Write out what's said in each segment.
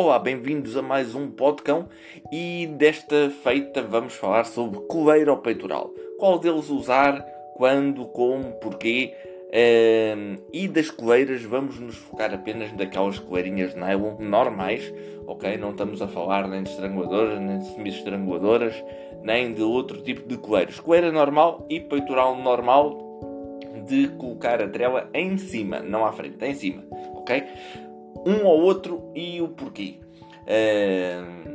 Olá, bem-vindos a mais um podcão e desta feita vamos falar sobre coleira ou peitoral. Qual deles usar, quando, como, porquê uh, e das coleiras vamos nos focar apenas daquelas coleirinhas de nylon normais, ok? Não estamos a falar nem de estranguadoras, nem de semi-estranguadoras, nem de outro tipo de coleiras. Coleira normal e peitoral normal de colocar a trela em cima, não à frente, em cima, ok? Um ou outro e o porquê. Uh,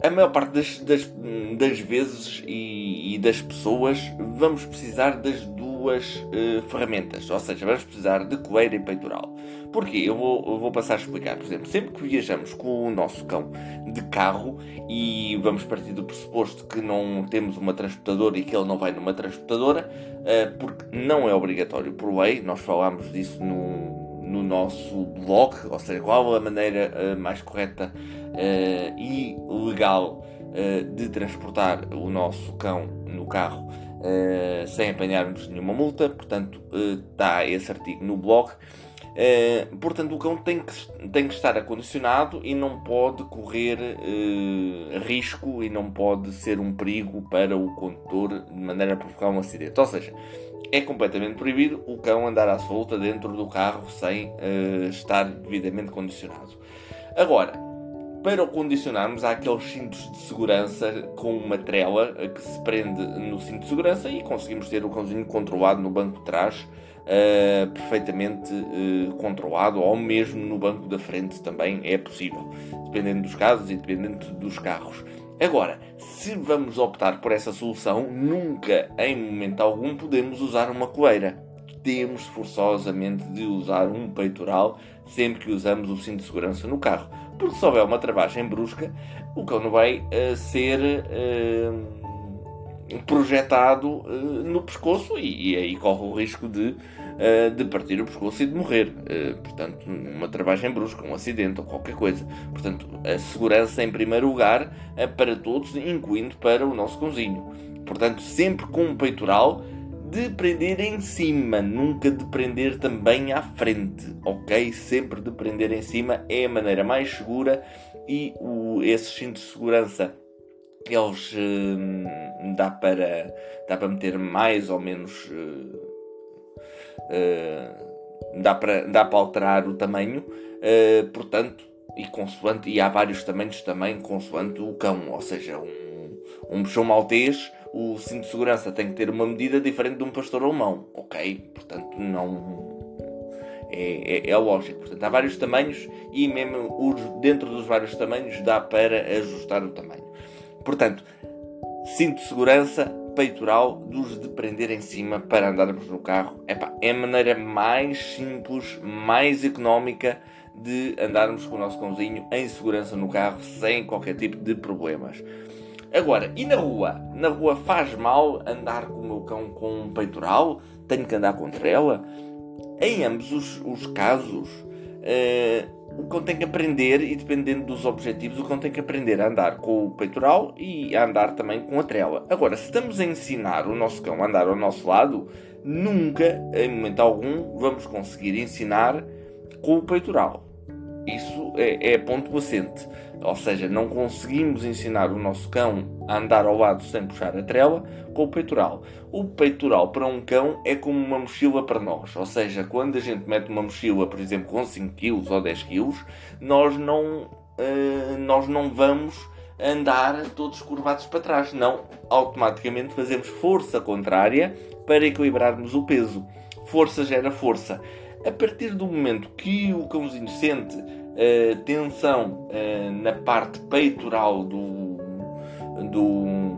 a maior parte das, das, das vezes e, e, das pessoas vamos precisar das duas uh, ferramentas, ou seja, vamos precisar de coleira e peitoral. Porquê? Eu vou, eu vou passar a explicar. Por exemplo, sempre que viajamos com o nosso cão de carro e vamos partir do pressuposto que não temos uma transportadora e que ele não vai numa transportadora, uh, porque não é obrigatório por lei, nós falámos disso no no nosso blog, ou seja, qual a maneira uh, mais correta uh, e legal uh, de transportar o nosso cão no carro sem apanharmos nenhuma multa. Portanto, está esse artigo no blog. portanto, o cão tem que, tem que estar acondicionado e não pode correr risco e não pode ser um perigo para o condutor de maneira a provocar um acidente. Ou seja, é completamente proibido o cão andar à solta dentro do carro sem uh, estar devidamente condicionado. Agora, para o condicionarmos, há aqueles cintos de segurança com uma trela que se prende no cinto de segurança e conseguimos ter o cãozinho controlado no banco de trás, uh, perfeitamente uh, controlado, ou mesmo no banco da frente também é possível, dependendo dos casos e dependendo dos carros. Agora, se vamos optar por essa solução, nunca, em momento algum, podemos usar uma coleira. Temos forçosamente de usar um peitoral sempre que usamos o cinto de segurança no carro. Porque se houver uma travagem brusca, o cão não vai uh, ser uh, projetado uh, no pescoço e, e, aí corre o risco de uh, de partir o pescoço e de morrer. Uh, portanto, uma travagem brusca, um acidente ou qualquer coisa. Portanto, a segurança em primeiro lugar é para todos, incluindo para o nosso cãozinho. Portanto, sempre com um peitoral de prender em cima, nunca de prender também à frente, ok? Sempre de prender em cima é a maneira mais segura e o, esses cintos de segurança eles uh, dá para dá para meter mais ou menos uh, Dá, para, dá para alterar o tamanho, uh, portanto, e consoante, e há vários tamanhos também consoante o cão, ou seja, um, um bichão maltês, o cinto de segurança tem que ter uma medida diferente de um pastor alemão, ok? Portanto, não. É, é, é, lógico. Portanto, há vários tamanhos e mesmo os, dentro dos vários tamanhos dá para ajustar o tamanho. Portanto, cinto de segurança peitoral dos de prender em cima para andarmos no carro. Epá, é a maneira mais simples, mais económica de andarmos com o nosso cãozinho em segurança no carro sem qualquer tipo de problemas. Agora, e na rua? Na rua faz mal andar com o meu cão com um peitoral? Tenho que andar contra ela? Em ambos os, os casos, uh, o cão tem que aprender, e dependendo dos objetivos, o cão tem que aprender a andar com o peitoral e a andar também com a trela. Agora, se estamos a ensinar o nosso cão a andar ao nosso lado, nunca, em momento algum, vamos conseguir ensinar com o peitoral. Isso é, é ponto assente. Ou seja, não conseguimos ensinar o nosso cão a andar ao lado sem puxar a trela com o peitoral. O peitoral para um cão é como uma mochila para nós. Ou seja, quando a gente mete uma mochila, por exemplo, com 5 kg ou 10 kg, nós não, uh, nós não vamos andar todos curvados para trás. Não, automaticamente fazemos força contrária para equilibrarmos o peso. Força gera força. A partir do momento que o cãozinho sente tensão uh, na parte peitoral do, do,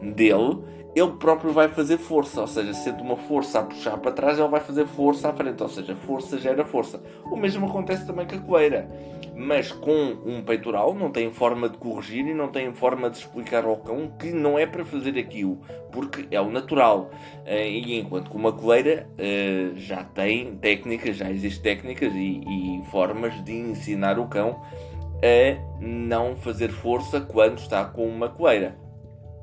dele, ele próprio vai fazer força, ou seja, sente uma força a puxar para trás, ele vai fazer força à frente, ou seja, força gera força. O mesmo acontece também com a coleira, mas com um peitoral não tem forma de corrigir e não tem forma de explicar ao cão que não é para fazer aquilo, porque é o natural. Eh, e enquanto que uma coleira eh, já tem técnicas, já existem técnicas e, e formas de ensinar o cão a não fazer força quando está com uma coleira.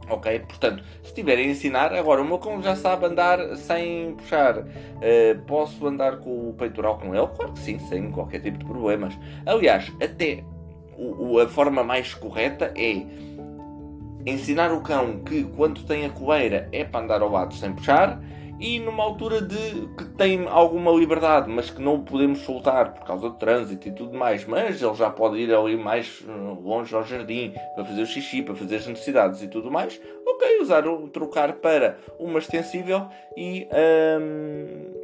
Ok? Portanto, se estiverem a ensinar, agora o meu cão já sabe andar sem puxar. Uh, posso andar com o peitoral com ele? Claro que sim, sem qualquer tipo de problemas. Aliás, até o, a forma mais correta é ensinar o cão que quando tem a coleira é para andar ao lado sem puxar e numa altura de que tem alguma liberdade, mas que não podemos soltar por causa do trânsito e tudo mais, mas ele já pode ir ali mais eh, longe ao jardim para fazer o xixi, para fazer as necessidades e tudo mais, ok, usar o trocar para uma extensível e hum,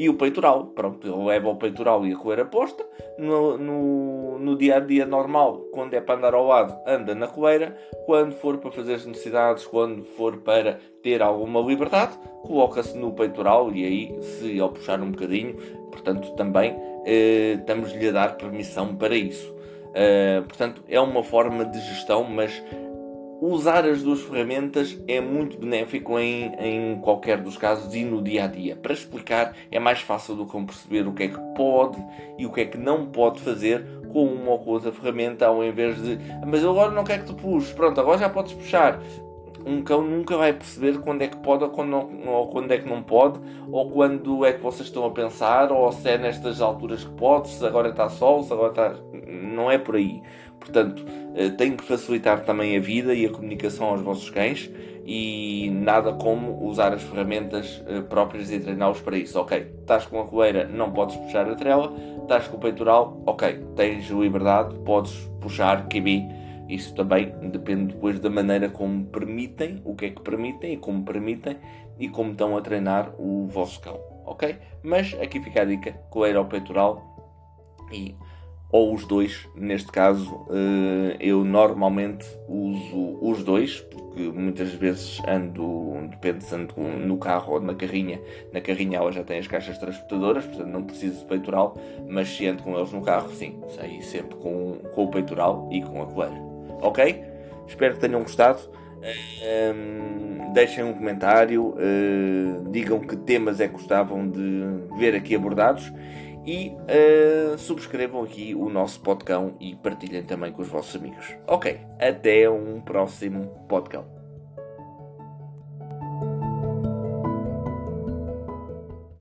e o peitoral, pronto, ele leva o peitoral e a coleira posta. No, no, no, dia a dia normal, quando é para andar ao lado, anda na coleira. Quando for para fazer as necessidades, quando for para ter alguma liberdade, coloca-se no peitoral e aí, se ele puxar um bocadinho, portanto, também eh, estamos-lhe a dar permissão para isso. Uh, portanto, é uma forma de gestão, mas usar as duas ferramentas é muito benéfico em, em qualquer dos casos e no dia a dia. Para explicar, é mais fácil do que perceber o que é que pode e o que é que não pode fazer com uma ou com outra ferramenta, ao invés de mas eu agora não quero que tu puxes, pronto, agora já podes puxar. Um cão nunca vai perceber quando é que pode ou quando, não, ou quando é que não pode, ou quando é que vocês estão a pensar, ou se é nestas alturas que pode, se agora está sol, se agora está. Não é por aí. Portanto, eh, tem que facilitar também a vida e a comunicação aos vossos cães e nada como usar as ferramentas eh, próprias e treiná-los para isso. Ok, estás com a coleira, não podes puxar a trela, estás com o peitoral, ok, tens liberdade, podes puxar QB. Isso também depende depois da maneira como permitem, o que é que permitem e como permitem e como estão a treinar o vosso cão, ok? Mas aqui fica a dica, coleira ao peitoral e ou os dois. Neste caso, eh, eu normalmente uso os dois, porque muitas vezes ando, depende se ando no carro ou na carrinha. Na carrinha ela já tem as caixas transportadoras, portanto não preciso de peitoral, mas se ando com eles no carro, sim, saí sempre com, com o peitoral e com a coleira. Ok? Espero que tenham gostado. Um, deixem um comentário, uh, digam que temas é que gostavam de ver aqui abordados e uh, subscrevam aqui o nosso podcast e partilhem também com os vossos amigos. Ok, até um próximo podcast.